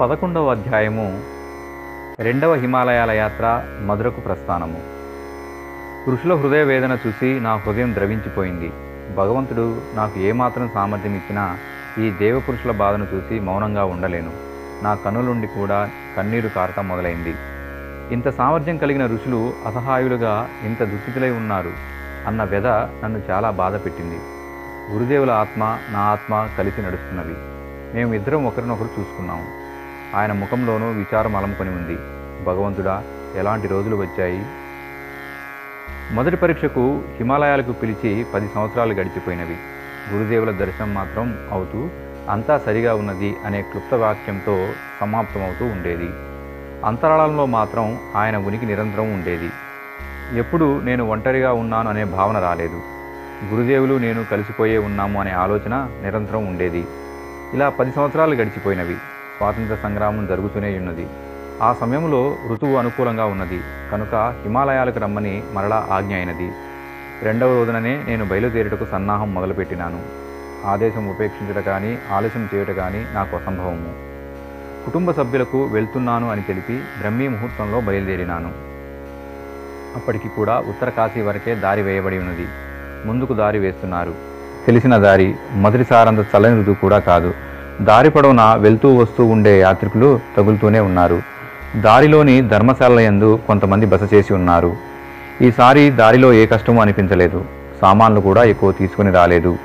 పదకొండవ అధ్యాయము రెండవ హిమాలయాల యాత్ర మధురకు ప్రస్థానము. ఋషుల హృదయ వేదన చూసి నా హృదయం ద్రవించిపోయింది. భగవంతుడు నాకు ఏమాత్రం సామర్థ్యం ఇచ్చినా ఈ దేవపురుషుల బాధను చూసి మౌనంగా ఉండలేను. నా కన్నులుండి కూడా కన్నీరు కారటం మొదలైంది. ఇంత సామర్థ్యం కలిగిన ఋషులు అసహాయులుగా ఇంత దుస్థితులై ఉన్నారు అన్న వ్యధ నన్ను చాలా బాధ పెట్టింది. గురుదేవుల ఆత్మ నా ఆత్మ కలిసి నడుస్తున్నవి మేము ఇద్దరం ఒకరినొకరు చూసుకున్నాము. ఆయన ముఖంలోనూ విచారం అలముకొని ఉంది. భగవంతుడా ఎలాంటి రోజులు వచ్చాయి? మొదటి పరీక్షకు హిమాలయాలకు పిలిచి పది సంవత్సరాలు గడిచిపోయినవి. గురుదేవుల దర్శనం మాత్రం అవుతూ అంతా సరిగా ఉన్నది అనే క్లుప్త వాక్యంతో సమాప్తమవుతూ ఉండేది. అంతరాళంలో మాత్రం ఆయన ఉనికి నిరంతరం ఉండేది. ఎప్పుడు నేను ఒంటరిగా ఉన్నాను అనే భావన రాలేదు. గురుదేవులు నేను కలిసిపోయే ఉన్నాము అనే ఆలోచన నిరంతరం ఉండేది. ఇలా పది సంవత్సరాలు గడిచిపోయినవి. స్వాతంత్ర సంగ్రామం జరుగుతూనే ఉన్నది. ఆ సమయంలో ఋతువు అనుకూలంగా ఉన్నది. కనుక హిమాలయాలకు రమ్మని మరలా ఆజ్ఞ అయినది. రెండవ రోజుననే నేను బయలుదేరుటకు సన్నాహం మొదలుపెట్టినాను. ఆదేశం ఉపేక్షించట కానీ ఆలస్యం చేయుట కానీ నాకు అసంభవము. కుటుంబ సభ్యులకు వెళ్తున్నాను అని తెలిపి బ్రహ్మీ ముహూర్తంలో బయలుదేరినాను. అప్పటికి కూడా ఉత్తర కాశీ వరకే దారి వేయబడి ఉన్నది. ముందుకు దారి వేస్తున్నారు. తెలిసిన దారి మొదటిసారంత చల్లని ఋతువు కూడా కాదు. దారి పొడవున వెళ్తూ వస్తూ ఉండే యాత్రికులు తగులుతూనే ఉన్నారు. దారిలోని ధర్మశాల యందు కొంతమంది బస చేసి ఉన్నారు. ఈసారి దారిలో ఏ కష్టమూ అనిపించలేదు. సామాన్లు కూడా ఎక్కువ తీసుకుని రాలేదు.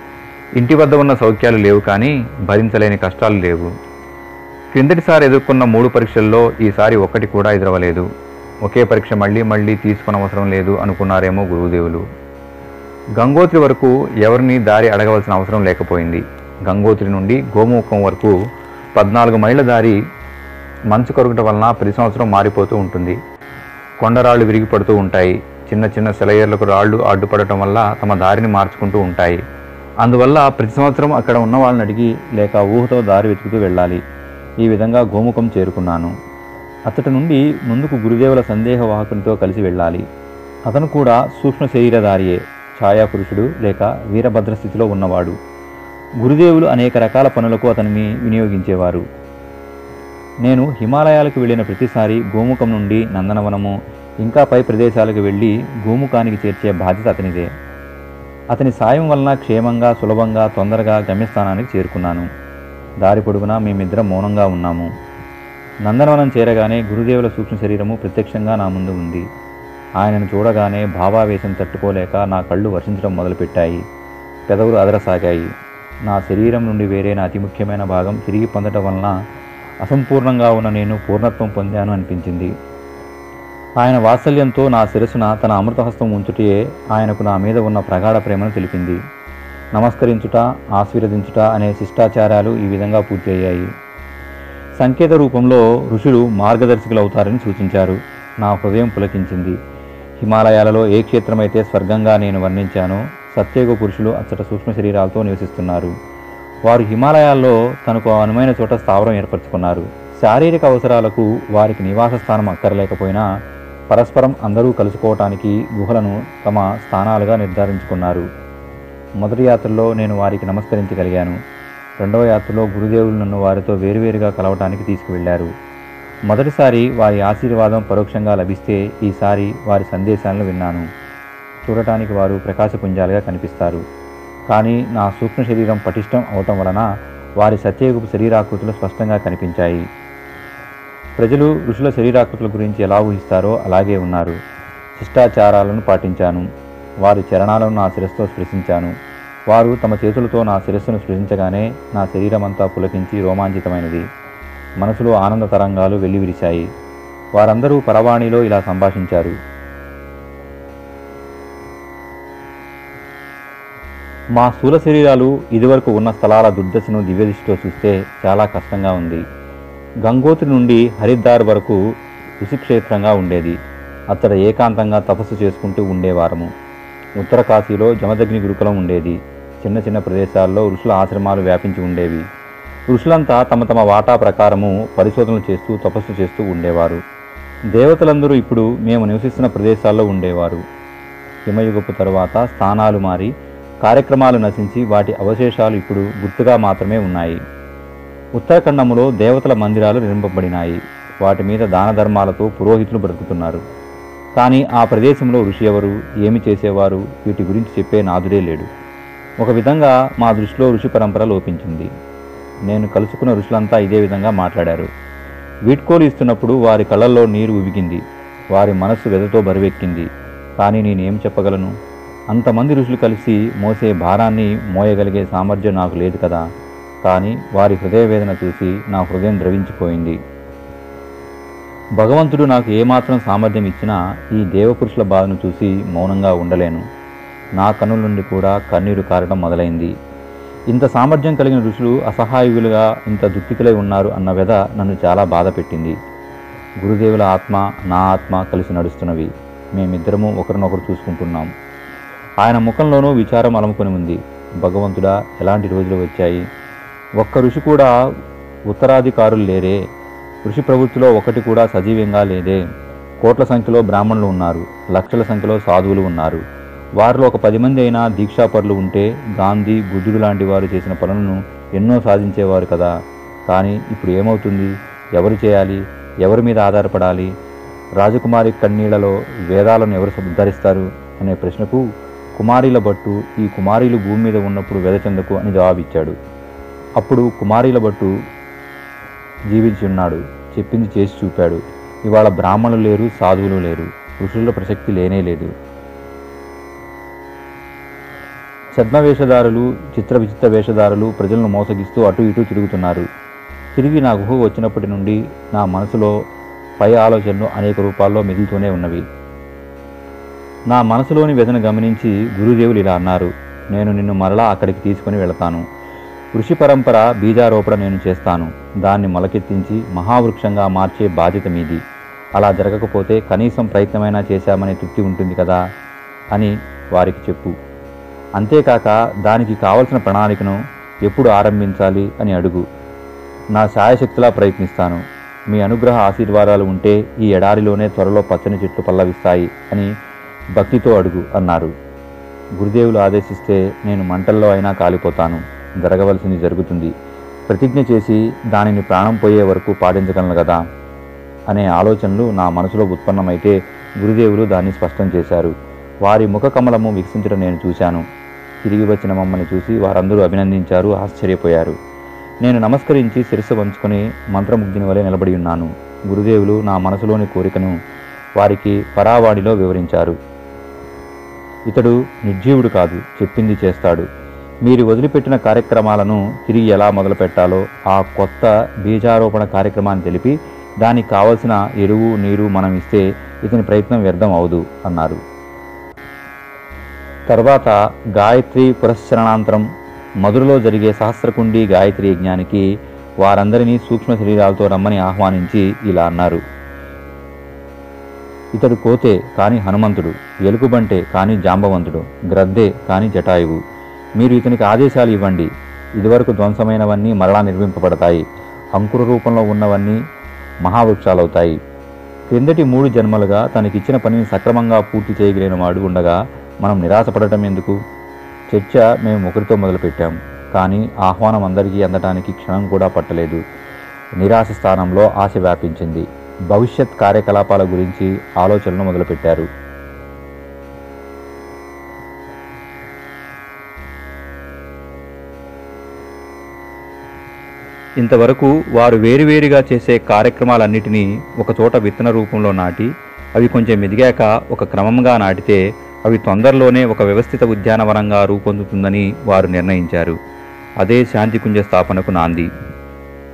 ఇంటి వద్ద ఉన్న సౌఖ్యాలు లేవు కానీ భరించలేని కష్టాలు లేవు. క్రిందటిసారి ఎదుర్కొన్న మూడు పరీక్షల్లో ఈసారి ఒక్కటి కూడా ఎదురవలేదు. ఒకే పరీక్ష మళ్ళీ మళ్ళీ తీసుకునవసరం లేదు అనుకున్నారేమో గురువుదేవులు గంగోత్రి వరకు ఎవరిని దారి అడగవలసిన అవసరం లేకపోయింది. గంగోత్రి నుండి గోముఖం వరకు పద్నాలుగు మైళ్ళ దారి మంచు కరుగుట వలన ప్రతి సంవత్సరం మారిపోతూ ఉంటుంది. కొండరాళ్ళు విరిగిపడుతూ ఉంటాయి. చిన్న చిన్న సెలయేర్లకు రాళ్ళు అడ్డుపడటం వల్ల తమ దారిని మార్చుకుంటూ ఉంటాయి. అందువల్ల ప్రతి సంవత్సరం అక్కడ ఉన్న వాళ్ళని అడిగి లేక ఊహతో దారి వెతుకుతూ వెళ్ళాలి. ఈ విధంగా గోముఖం చేరుకున్నాను. అతడి నుండి ముందుకు గురుదేవుల సందేహ వాహకునితో కలిసి వెళ్ళాలి. అతను కూడా సూక్ష్మ శరీరధారియే ఛాయాపురుషుడు లేక వీరభద్ర స్థితిలో ఉన్నవాడు. గురుదేవులు అనేక రకాల పనులకు అతనిని వినియోగించేవారు. నేను హిమాలయాలకు వెళ్ళిన ప్రతిసారి గోముఖం నుండి నందనవనము ఇంకా పై ప్రదేశాలకు వెళ్ళి గోముఖానికి చేర్చే బాధ్యత అతనిదే. అతని సాయం వలన క్షేమంగా సులభంగా తొందరగా గమ్యస్థానానికి చేరుకున్నాను. దారి పొడుగునా మేమిద్దరం మౌనంగా ఉన్నాము. నందనవనం చేరగానే గురుదేవుల సూక్ష్మ శరీరము ప్రత్యక్షంగా నా ముందు ఉంది. ఆయనను చూడగానే భావావేశం తట్టుకోలేక నా కళ్ళు వర్షించడం మొదలుపెట్టాయి. పెదవులు అదరసాగాయి. నా శరీరం నుండి వేరే నా అతి ముఖ్యమైన భాగం తిరిగి పొందటం వలన అసంపూర్ణంగా ఉన్న నేను పూర్ణత్వం పొందాను అనిపించింది. ఆయన వాత్సల్యంతో నా శిరసున తన అమృతహస్తం ఉంచుటే ఆయనకు నా మీద ఉన్న ప్రగాఢ ప్రేమను తెలిపింది. నమస్కరించుట ఆశీర్వదించుట అనే శిష్టాచారాలు ఈ విధంగా పూర్తి అయ్యాయి సంకేత రూపంలో ఋషులు మార్గదర్శకులు అవుతారని సూచించారు. నా హృదయం పులకించింది. హిమాలయాలలో ఏ క్షేత్రమైతే స్వర్గంగా నేను వర్ణించానో సత్యయుగ పురుషులు అచ్చట సూక్ష్మ శరీరాలతో నివసిస్తున్నారు. వారు హిమాలయాల్లో తనకు అనుమైన చోట స్థావరం ఏర్పరచుకున్నారు. శారీరక అవసరాలకు వారికి నివాస స్థానం అక్కర్లేకపోయినా పరస్పరం అందరూ కలుసుకోవటానికి గుహలను తమ స్థానాలుగా నిర్ధారించుకున్నారు. మొదటి యాత్రలో నేను వారికి నమస్కరించగలిగాను. రెండవ యాత్రలో గురుదేవులు నన్ను వారితో వేరువేరుగా కలవటానికి తీసుకువెళ్ళారు మొదటిసారి వారి ఆశీర్వాదం పరోక్షంగా లభిస్తే ఈసారి వారి సందేశాలను విన్నాను. చూడటానికి వారు ప్రకాశపుంజాలుగా కనిపిస్తారు. కానీ నా సూక్ష్మ శరీరం పటిష్టం అవటం వలన వారి సత్యయుగపు శరీరాకృతులు స్పష్టంగా కనిపించాయి. ప్రజలు ఋషుల శరీరాకృతుల గురించి ఎలా ఊహిస్తారో అలాగే ఉన్నారు. శిష్టాచారాలను పాటించాను. వారి చరణాలను నా శిరస్సుతో స్పృశించాను. వారు తమ చేతులతో నా శిరస్సును స్పృశించగానే నా శరీరమంతా పులకించి రోమాంచితమైనది. మనసులో ఆనంద తరంగాలు వెల్లివిరిశాయి. వారందరూ పరవాణిలో ఇలా సంభాషించారు. మా స్థూల శరీరాలు ఇదివరకు ఉన్న స్థలాల దుర్దశను దివ్యదృష్టితో చూస్తే చాలా కష్టంగా ఉంది. గంగోత్రి నుండి హరిద్వార్ వరకు ఋషిక్షేత్రంగా ఉండేది. అక్కడ ఏకాంతంగా తపస్సు చేసుకుంటూ ఉండేవారము. ఉత్తర కాశీలో జమదగ్ని గురుకులం ఉండేది. చిన్న చిన్న ప్రదేశాల్లో ఋషుల ఆశ్రమాలు వ్యాపించి ఉండేవి. ఋషులంతా తమ తమ వాటా ప్రకారము పరిశోధనలు చేస్తూ తపస్సు చేస్తూ ఉండేవారు. దేవతలందరూ ఇప్పుడు మేము నివసిస్తున్న ప్రదేశాల్లో ఉండేవారు. హిమయుగపు తరువాత స్థానాలు మారి కార్యక్రమాలు నశించి వాటి అవశేషాలు ఇప్పుడు గుర్తుగా మాత్రమే ఉన్నాయి. ఉత్తరాఖండములో దేవతల మందిరాలు నిర్మింపబడినాయి. వాటి మీద దాన ధర్మాలతో పురోహితులు బ్రతుకుతున్నారు. కానీ ఆ ప్రదేశంలో ఋషి ఎవరు ఏమి చేసేవారు వీటి గురించి చెప్పే నాదుడే లేడు. ఒక విధంగా మా దృష్టిలో ఋషి పరంపర లోపించింది. నేను కలుసుకున్న ఋషులంతా ఇదే విధంగా మాట్లాడారు. వీడ్కోలు ఇస్తున్నప్పుడు వారి కళ్ళల్లో నీరు ఉబిగింది వారి మనస్సు వెదతో బరువెక్కింది. కానీ నేనేం చెప్పగలను? అంతమంది ఋషులు కలిసి మోసే భారాన్ని మోయగలిగే సామర్థ్యం నాకు లేదు కదా. కానీ వారి హృదయ వేదన చూసి నా హృదయం ద్రవించిపోయింది. భగవంతుడు నాకు ఏమాత్రం సామర్థ్యం ఇచ్చినా ఈ దేవపురుషుల బాధను చూసి మౌనంగా ఉండలేను. నా కన్నుల నుండి కూడా కన్నీరు కారడం మొదలైంది. ఇంత సామర్థ్యం కలిగిన ఋషులు అసహాయులుగా ఇంత దుఃఖితులై ఉన్నారు అన్న వ్యధ నన్ను చాలా బాధ పెట్టింది. గురుదేవుల ఆత్మ నా ఆత్మ కలిసి నడుస్తున్నవి. మేమిద్దరము ఒకరినొకరు చూసుకుంటున్నాం. ఆయన ముఖంలోనూ విచారం అలముకొని ఉంది. భగవంతుడా ఎలాంటి రోజులు వచ్చాయి? ఒక్క ఋషి కూడా ఉత్తరాధికారులు లేరే. ఋషి ప్రవృత్తిలో ఒకటి కూడా సజీవంగా లేదే. కోట్ల సంఖ్యలో బ్రాహ్మణులు ఉన్నారు. లక్షల సంఖ్యలో సాధువులు ఉన్నారు. వారిలో ఒక పది మంది అయినా దీక్షాపరులు ఉంటే గాంధీ బుద్ధుడు లాంటి వారు చేసిన పనులను ఎన్నో సాధించేవారు కదా. కానీ ఇప్పుడు ఏమవుతుంది? ఎవరు చేయాలి? ఎవరి మీద ఆధారపడాలి? రాజకుమారి కన్నీళ్ళలో వేదాలను ఎవరు ఉద్ధరిస్తారు అనే ప్రశ్నకు కుమారీల భట్టు ఈ కుమారీలు భూమి మీద ఉన్నప్పుడు వెదచెందుకు అని జవాబిచ్చాడు. అప్పుడు కుమారీల భట్టు జీవించి ఉన్నాడు. చెప్పింది చేసి చూపాడు. ఇవాళ బ్రాహ్మణులు లేరు సాధువులు లేరు. ఋషుల ప్రసక్తి లేనే లేదు. వేషధారులు చిత్ర విచిత్ర వేషధారులు ప్రజలను మోసగిస్తూ అటు ఇటు తిరుగుతున్నారు. తిరిగి నా గుహ వచ్చినప్పటి నుండి నా మనసులో పై ఆలోచనలు అనేక రూపాల్లో మిగులుతూనే ఉన్నవి. నా మనసులోని వ్యధను గమనించి గురుదేవులు ఇలా అన్నారు. నేను నిన్ను మరలా అక్కడికి తీసుకొని వెళతాను. కృషి పరంపర బీజారోపణ నేను చేస్తాను. దాన్ని మొలకెత్తించి మహావృక్షంగా మార్చే బాధ్యత మీది. అలా జరగకపోతే కనీసం ప్రయత్నమైనా చేశామనే తృప్తి ఉంటుంది కదా? అని వారికి చెప్పు. అంతేకాక దానికి కావలసిన ప్రణాళికను ఎప్పుడు ఆరంభించాలి అని అడుగు. నా శాయశక్తిలా ప్రయత్నిస్తాను. మీ అనుగ్రహ ఆశీర్వాదాలు ఉంటే ఈ ఎడారిలోనే త్వరలో పచ్చని చెట్లు పల్లవిస్తాయి అని భక్తితో అడుగు అన్నారు. గురుదేవులు ఆదేశిస్తే నేను మంటల్లో అయినా కాలిపోతాను. జరగవలసింది జరుగుతుంది. ప్రతిజ్ఞ చేసి దానిని ప్రాణం పోయే వరకు పాటించగలను కదా అనే ఆలోచనలు నా మనసులో ఉత్పన్నమైతే గురుదేవులు దాన్ని స్పష్టం చేశారు. వారి ముఖ కమలము వికసించడం నేను చూశాను. తిరిగి వచ్చిన మమ్మల్ని చూసి వారందరూ అభినందించారు ఆశ్చర్యపోయారు. నేను నమస్కరించి శిరస్సు వంచుకొని మంత్రముగ్ధిని వలె నిలబడి ఉన్నాను. గురుదేవులు నా మనసులోని కోరికను వారికి పరావాడిలో వివరించారు. ఇతడు నిర్జీవుడు కాదు చెప్పింది చేస్తాడు. మీరు వదిలిపెట్టిన కార్యక్రమాలను తిరిగి ఎలా మొదలు పెట్టాలో ఆ కొత్త బీజారోపణ కార్యక్రమాన్ని తెలిపి దానికి కావలసిన ఎరువు నీరు మనం ఇస్తే ఇతని ప్రయత్నం వ్యర్థం అవదు అన్నారు. తర్వాత గాయత్రి పురస్చరణాంతరం మధురలో జరిగే సహస్రకుండి గాయత్రి యజ్ఞానికి వారందరినీ సూక్ష్మ శరీరాలతో రమ్మని ఆహ్వానించి ఇలా అన్నారు. ఇతడు కోతే కాని హనుమంతుడు ఎలుగుబంటే కాని జాంబవంతుడు గ్రద్దే కాని జటాయువు. మీరు ఇతనికి ఆదేశాలు ఇవ్వండి. ఇదివరకు ధ్వంసమైనవన్నీ మరలా నిర్మింపబడతాయి. అంకుర రూపంలో ఉన్నవన్నీ మహావృక్షాలవుతాయి. క్రిందటి మూడు జన్మలుగా తనకిచ్చిన పనిని సక్రమంగా పూర్తి చేయగలిగిన వాడు ఉండగా మనం నిరాశపడటం ఎందుకు? చర్చ మేము ఒకరితో మొదలుపెట్టాం. కానీ ఆహ్వానం అందరికీ అందటానికి క్షణం కూడా పట్టలేదు. నిరాశ స్థానంలో ఆశ వ్యాపించింది. భవిష్యత్ కార్యకలాపాల గురించి ఆలోచనలు మొదలుపెట్టారు. ఇంతవరకు వారు వేరువేరుగా చేసే కార్యక్రమాలన్నిటినీ ఒకచోట విత్తన రూపంలో నాటి అవి కొంచెం ఎదిగాక ఒక క్రమంగా నాటితే అవి తొందరలోనే ఒక వ్యవస్థిత ఉద్యానవనంగా రూపొందుతుందని వారు నిర్ణయించారు. అదే శాంతికుంజ స్థాపనకు నాంది.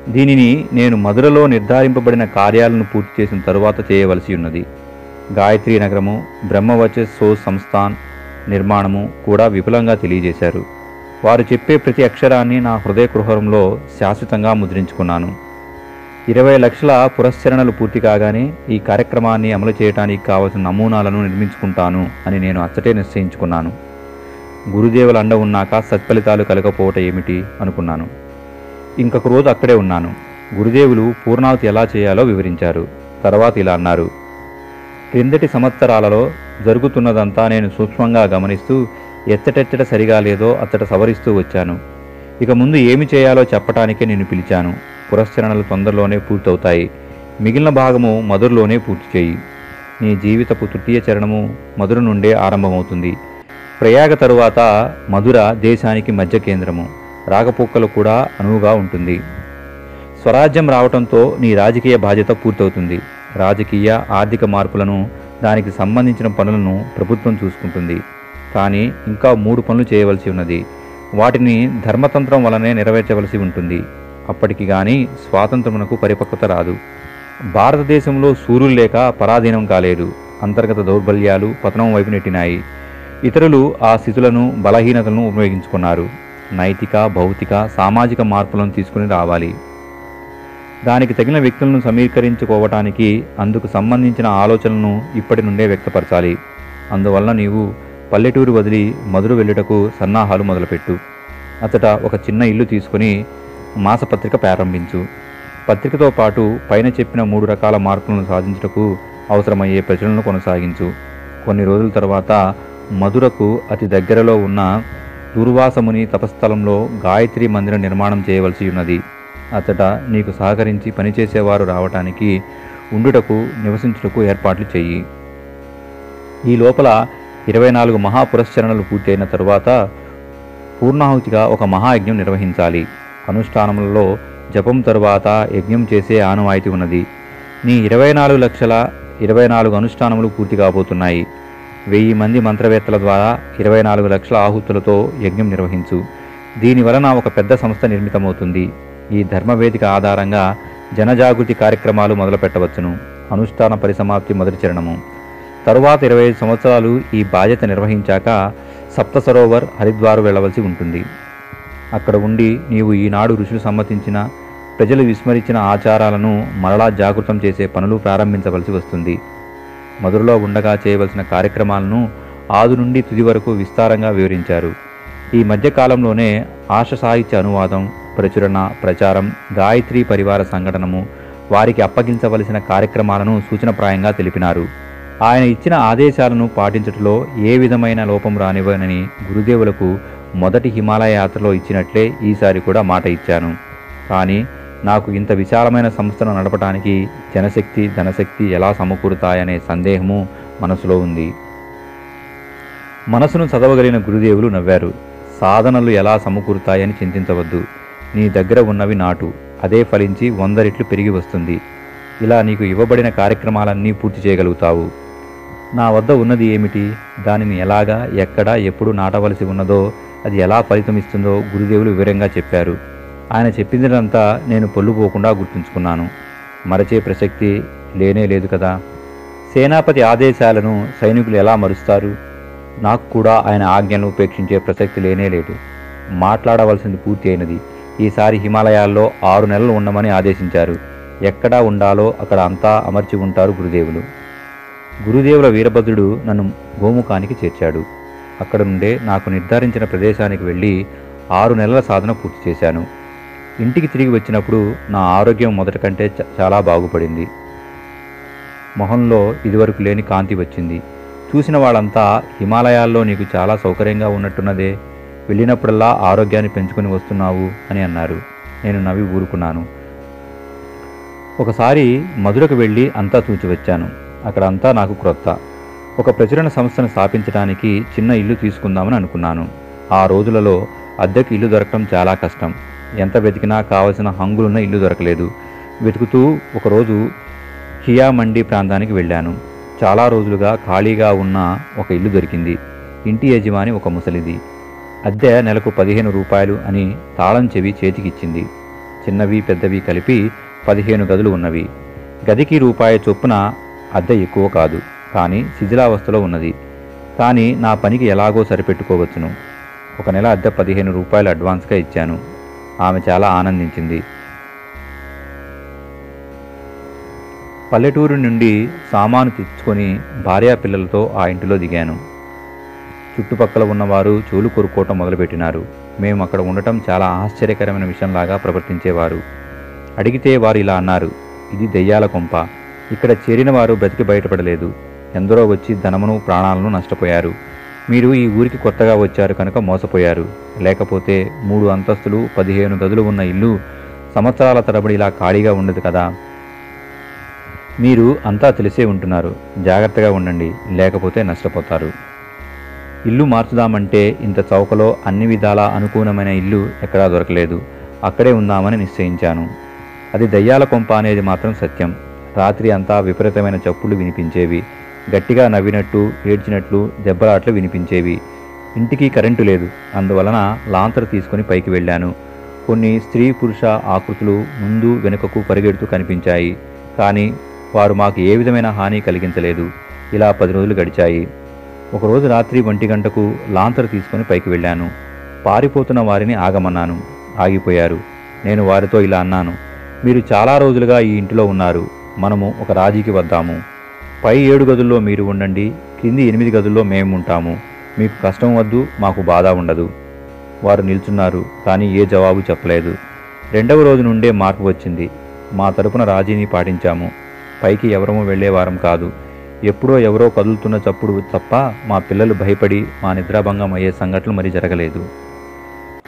దీనిని నేను మధురలో నిర్ధారింపబడిన కార్యాలను పూర్తి చేసిన తరువాత చేయవలసి ఉన్నది. గాయత్రి నగరము బ్రహ్మవచస్ సో సంస్థాన్ నిర్మాణము కూడా విపులంగా తెలియజేశారు. వారు చెప్పే ప్రతి అక్షరాన్ని నా హృదయ కుహరంలో శాశ్వతంగా ముద్రించుకున్నాను. ఇరవై లక్షల పురస్చరణలు పూర్తి కాగానే ఈ కార్యక్రమాన్ని అమలు చేయడానికి కావలసిన నమూనాలను నిర్మించుకుంటాను అని నేను అచ్చటే నిశ్చయించుకున్నాను. గురుదేవుల అండ ఉన్నాక సత్ఫలితాలు కలగకపోవటం ఏమిటి అనుకున్నాను. ఇంకొక రోజు అక్కడే ఉన్నాను. గురుదేవులు పూర్ణావతి ఎలా చేయాలో వివరించారు. తర్వాత ఇలా అన్నారు. క్రిందటి సంవత్సరాలలో జరుగుతున్నదంతా నేను సూక్ష్మంగా గమనిస్తూ ఎచ్చటెచ్చట సరిగా లేదో అచ్చట సవరిస్తూ వచ్చాను. ఇక ముందు ఏమి చేయాలో చెప్పటానికే నేను పిలిచాను. పురస్చరణలు తొందరలోనే పూర్తవుతాయి. మిగిలిన భాగము మధురలోనే పూర్తి చేయి. నీ జీవితపు తృతీయ చరణము మధుర నుండే ఆరంభమవుతుంది. ప్రయాగ తరువాత మధుర దేశానికి మధ్య కేంద్రము. రాగపోకలు కూడా అనువుగా ఉంటుంది. స్వరాజ్యం రావటంతో నీ రాజకీయ బాధ్యత పూర్తవుతుంది. రాజకీయ ఆర్థిక మార్పులను దానికి సంబంధించిన పనులను ప్రభుత్వం చూసుకుంటుంది. కానీ ఇంకా మూడు పనులు చేయవలసి ఉన్నది. వాటిని ధర్మతంత్రం వలనే నెరవేర్చవలసి ఉంటుంది. అప్పటికి కానీ స్వాతంత్రమునకు పరిపక్వత రాదు. భారతదేశంలో సూర్యులు లేక పరాధీనం కాలేదు. అంతర్గత దౌర్బల్యాలు పతనం వైపు నెట్టినాయి. ఇతరులు ఆ స్థితులను బలహీనతలను ఉపయోగించుకున్నారు. నైతిక భౌతిక సామాజిక మార్పులను తీసుకుని రావాలి. దానికి తగిన వ్యక్తులను సమీకరించుకోవటానికి అందుకు సంబంధించిన ఆలోచనలను ఇప్పటి నుండే వ్యక్తపరచాలి. అందువలన నీవు పల్లెటూరు వదిలి మధుర వెళ్ళుటకు సన్నాహాలు మొదలుపెట్టు. అతట ఒక చిన్న ఇల్లు తీసుకుని మాసపత్రిక ప్రారంభించు. పత్రికతో పాటు పైన చెప్పిన మూడు రకాల మార్పులను సాధించుటకు అవసరమయ్యే ప్రచురణను కొనసాగించు. కొన్ని రోజుల తర్వాత మధురకు అతి దగ్గరలో ఉన్న దూర్వాసముని తపస్థలంలో గాయత్రి మందిర నిర్మాణం చేయవలసి ఉన్నది. అతట నీకు సహకరించి పనిచేసేవారు రావటానికి ఉండుటకు నివసించుటకు ఏర్పాట్లు చెయ్యి. ఈ లోపల ఇరవై నాలుగు మహాపురస్చరణలు పూర్తయిన తరువాత పూర్ణాహుతిగా ఒక మహాయజ్ఞం నిర్వహించాలి. అనుష్ఠానములలో జపం తరువాత యజ్ఞం చేసే ఆనవాయితీ ఉన్నది. నీ ఇరవై నాలుగు లక్షల ఇరవై నాలుగు అనుష్ఠానములు పూర్తి కాబోతున్నాయి. వెయ్యి మంది మంత్రవేత్తల ద్వారా ఇరవై నాలుగు లక్షల ఆహుతులతో యజ్ఞం నిర్వహించు. దీని వలన ఒక పెద్ద సంస్థ నిర్మితమవుతుంది. ఈ ధర్మవేదిక ఆధారంగా జనజాగృతి కార్యక్రమాలు మొదలుపెట్టవచ్చును. అనుష్ఠాన పరిసమాప్తి మొదటి చరణము. తరువాత ఇరవై ఐదు సంవత్సరాలు ఈ బాధ్యత నిర్వహించాక సప్త సరోవర్ హరిద్వారు వెళ్ళవలసి ఉంటుంది. అక్కడ ఉండి నీవు ఈనాడు ఋషులు సమ్మతించిన ప్రజలు విస్మరించిన ఆచారాలను మరలా జాగృతం చేసే పనులు ప్రారంభించవలసి వస్తుంది. మధురలో ఉండగా చేయవలసిన కార్యక్రమాలను ఆదు నుండి తుది వరకు విస్తారంగా వివరించారు. ఈ మధ్యకాలంలోనే ఆశ సాహిత్య అనువాదం ప్రచురణ ప్రచారం గాయత్రి పరివార సంఘటనము వారికి అప్పగించవలసిన కార్యక్రమాలను సూచనప్రాయంగా తెలిపినారు. ఆయన ఇచ్చిన ఆదేశాలను పాటించటంలో ఏ విధమైన లోపం రానివ్వనని గురుదేవులకు మొదటి హిమాలయ యాత్రలో ఇచ్చినట్లే ఈసారి కూడా మాట ఇచ్చాను. కానీ నాకు ఇంత విశాలమైన సంస్థను నడపడానికి జనశక్తి ధనశక్తి ఎలా సమకూరుతాయనే సందేహము మనసులో ఉంది. మనసును చదవగలిగిన గురుదేవులు నవ్వారు. సాధనలు ఎలా సమకూరుతాయని చింతించవద్దు. నీ దగ్గర ఉన్నవి నాటు. అదే ఫలించి వంద రెట్లు పెరిగి వస్తుంది. ఇలా నీకు ఇవ్వబడిన కార్యక్రమాలన్నీ పూర్తి చేయగలుగుతావు. నా వద్ద ఉన్నది ఏమిటి? దానిని ఎలాగా ఎక్కడ ఎప్పుడు నాటవలసి ఉన్నదో అది ఎలా ఫలితమిస్తుందో గురుదేవులు వివరంగా చెప్పారు. ఆయన చెప్పిందినంతా నేను పొల్లుపోకుండా గుర్తుంచుకున్నాను. మరచే ప్రసక్తి లేనే లేదు కదా. సేనాపతి ఆదేశాలను సైనికులు ఎలా మరుస్తారు? నాకు కూడా ఆయన ఆజ్ఞలను ఉపేక్షించే ప్రసక్తి లేనే లేదు. మాట్లాడవలసింది పూర్తి అయినది. ఈసారి హిమాలయాల్లో ఆరు నెలలు ఉండమని ఆదేశించారు. ఎక్కడా ఉండాలో అక్కడ అంతా అమర్చి ఉంటారు గురుదేవులు. గురుదేవుల వీరభద్రుడు నన్ను గోముఖానికి చేర్చాడు. అక్కడ నుండే నాకు నిర్ధారించిన ప్రదేశానికి వెళ్ళి ఆరు నెలల సాధన పూర్తి చేశాను. ఇంటికి తిరిగి వచ్చినప్పుడు నా ఆరోగ్యం మొదటి కంటే చాలా బాగుపడింది. మొహంలో ఇదివరకు లేని కాంతి వచ్చింది. చూసిన వాళ్ళంతా హిమాలయాల్లో నీకు చాలా సౌకర్యంగా ఉన్నట్టున్నదే. వెళ్ళినప్పుడల్లా ఆరోగ్యాన్ని పెంచుకొని వస్తున్నావు అని అన్నారు. నేను నవ్వి ఊరుకున్నాను. ఒకసారి మధురకు వెళ్ళి అంతా చూచి వచ్చాను. అక్కడ అంతా నాకు క్రొత్త. ఒక ప్రచురణ సంస్థను స్థాపించడానికి చిన్న ఇల్లు తీసుకుందామని అనుకున్నాను. ఆ రోజులలో అద్దెకు ఇల్లు దొరకడం చాలా కష్టం. ఎంత వెతికినా కావలసిన హంగులున్న ఇల్లు దొరకలేదు. వెతుకుతూ ఒకరోజు హియా మండి ప్రాంతానికి వెళ్ళాను. చాలా రోజులుగా ఖాళీగా ఉన్న ఒక ఇల్లు దొరికింది. ఇంటి యజమాని ఒక ముసలిది. అద్దె నెలకు పదిహేను రూపాయలు అని తాళం చెవి చేతికిచ్చింది. చిన్నవి పెద్దవి కలిపి పదిహేను గదులు ఉన్నవి. గదికి రూపాయి చొప్పున అద్దె ఎక్కువ కాదు. కానీ శిథిలావస్థలో ఉన్నది. కానీ నా పనికి ఎలాగో సరిపెట్టుకోవచ్చును. ఒక నెల అద్దె పదిహేను రూపాయలు అడ్వాన్స్గా ఇచ్చాను. ఆమె చాలా ఆనందించింది. పల్లెటూరు నుండి సామాను తెచ్చుకొని భార్యా పిల్లలతో ఆ ఇంటిలో దిగాను. చుట్టుపక్కల ఉన్నవారు చెవులు కొరుక్కోవటం మొదలుపెట్టినారు. మేము అక్కడ ఉండటం చాలా ఆశ్చర్యకరమైన విషయంలాగా ప్రవర్తించేవారు. అడిగితే వారు ఇలా అన్నారు ఇది దెయ్యాల కొంప. ఇక్కడ చేరిన వారు బ్రతికి బయటపడలేదు. ఎందరో వచ్చి ధనమును ప్రాణాలను నష్టపోయారు. మీరు ఈ ఊరికి కొత్తగా వచ్చారు కనుక మోసపోయారు. లేకపోతే మూడు అంతస్తులు పదిహేను గదులు ఉన్న ఇల్లు సంవత్సరాల తరబడి ఇలా ఖాళీగా ఉండదు కదా. మీరు అంతా తెలిసే ఉంటున్నారు. జాగ్రత్తగా ఉండండి. లేకపోతే నష్టపోతారు. ఇల్లు మార్చుదామంటే ఇంత చౌకలో అన్ని విధాలా అనుకూలమైన ఇల్లు ఎక్కడా దొరకలేదు. అక్కడే ఉందామని నిశ్చయించాను. అది దయ్యాల కొంప అనేది మాత్రం సత్యం. రాత్రి అంతా విపరీతమైన చప్పుళ్ళు వినిపించేవి. గట్టిగా నవ్వినట్టు ఏడ్చినట్లు దెబ్బలాట్లు వినిపించేవి. ఇంటికి కరెంటు లేదు. అందువలన లాంతర్ తీసుకొని పైకి వెళ్ళాను. కొన్ని స్త్రీ పురుష ఆకృతులు ముందు వెనుకకు పరిగెడుతూ కనిపించాయి. కానీ వారు మాకు ఏ విధమైన హాని కలిగించలేదు. ఇలా పది రోజులు గడిచాయి. ఒకరోజు రాత్రి ఒంటి గంటకు లాంతర్ తీసుకొని పైకి వెళ్ళాను. పారిపోతున్న వారిని ఆగమన్నాను. ఆగిపోయారు. నేను వారితో ఇలా అన్నాను. మీరు చాలా రోజులుగా ఈ ఇంటిలో ఉన్నారు. మనము ఒక రాజీకి వద్దాము. పై ఏడు గదుల్లో మీరు ఉండండి క్రింది ఎనిమిది గదుల్లో మేము ఉంటాము. మీకు కష్టం వద్దు మాకు బాధ ఉండదు. వారు నిల్చున్నారు కానీ ఏ జవాబు చెప్పలేదు. రెండవ రోజు నుండే మార్పు వచ్చింది. మా తరపున రాజీని పాటించాము. పైకి ఎవరము వెళ్ళేవారం కాదు. ఎప్పుడో ఎవరో కదులుతున్న చప్పుడు తప్ప మా పిల్లలు భయపడి మా నిద్రాభంగం అయ్యే సంఘటనలు మరి జరగలేదు.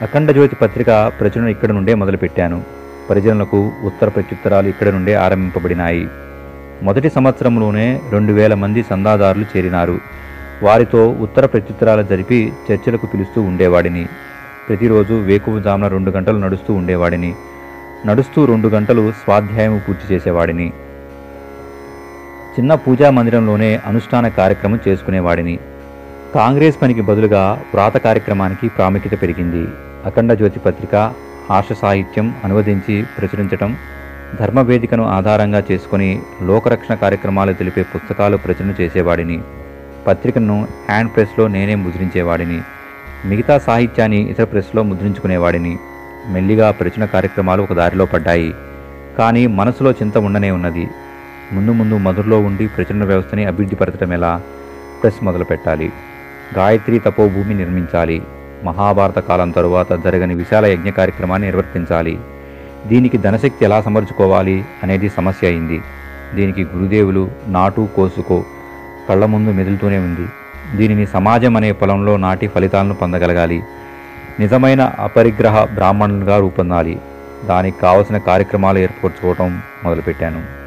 అఖండ జ్యోతి పత్రిక ప్రచురణ ఇక్కడ నుండే మొదలుపెట్టాను. పరిజనులకు ఉత్తర ప్రత్యుత్తరాలు ఇక్కడ నుండే ఆరంభింపబడినాయి. మొదటి సంవత్సరంలోనే రెండు వేల మంది సందాదారులు చేరినారు. వారితో ఉత్తర ప్రత్యుత్తరాలు జరిపి చర్చలకు పిలుస్తూ ఉండేవాడిని. ప్రతిరోజు వేకువజామున రెండు గంటలు నడుస్తూ ఉండేవాడిని. నడుస్తూ రెండు గంటలు స్వాధ్యాయం పూర్తి చేసేవాడిని. చిన్న పూజా మందిరంలోనే అనుష్ఠాన కార్యక్రమం చేసుకునేవాడిని. కాంగ్రెస్ పనికి బదులుగా వ్రాత కార్యక్రమానికి ప్రాముఖ్యత పెరిగింది. అఖండ జ్యోతి పత్రిక ఆశ సాహిత్యం అనువదించి ప్రచురించటం ధర్మవేదికను ఆధారంగా చేసుకుని లోకరక్షణ కార్యక్రమాలు తెలిపే పుస్తకాలు ప్రచురణ చేసేవాడిని. పత్రికను హ్యాండ్ ప్రెస్లో నేనే ముద్రించేవాడిని. మిగతా సాహిత్యాన్ని ఇతర ప్రెస్లో ముద్రించుకునేవాడిని. మెల్లిగా ప్రచురణ కార్యక్రమాలు ఒక దారిలో పడ్డాయి. కానీ మనసులో చింత ఉండనే ఉన్నది. ముందు ముందు మధురలో ఉండి ప్రచురణ వ్యవస్థని అభివృద్ధిపరచడం ఎలా? ప్రెస్ మొదలు పెట్టాలి. గాయత్రి తపోభూమి నిర్మించాలి. మహాభారత కాలం తరువాత జరగని విశాల యజ్ఞ కార్యక్రమాన్ని నిర్వర్తించాలి. దీనికి ధనశక్తి ఎలా సమర్చుకోవాలి అనేది సమస్య అయింది. దీనికి గురుదేవులు నాటు కోసుకో కళ్ళ ముందు మెదులుతూనే ఉంది. దీనిని సమాజం అనే పొలంలో నాటి ఫలితాలను పొందగలగాలి. నిజమైన అపరిగ్రహ బ్రాహ్మణులుగా రూపొందాలి. దానికి కావలసిన కార్యక్రమాలు ఏర్పరచుకోవటం మొదలుపెట్టాను.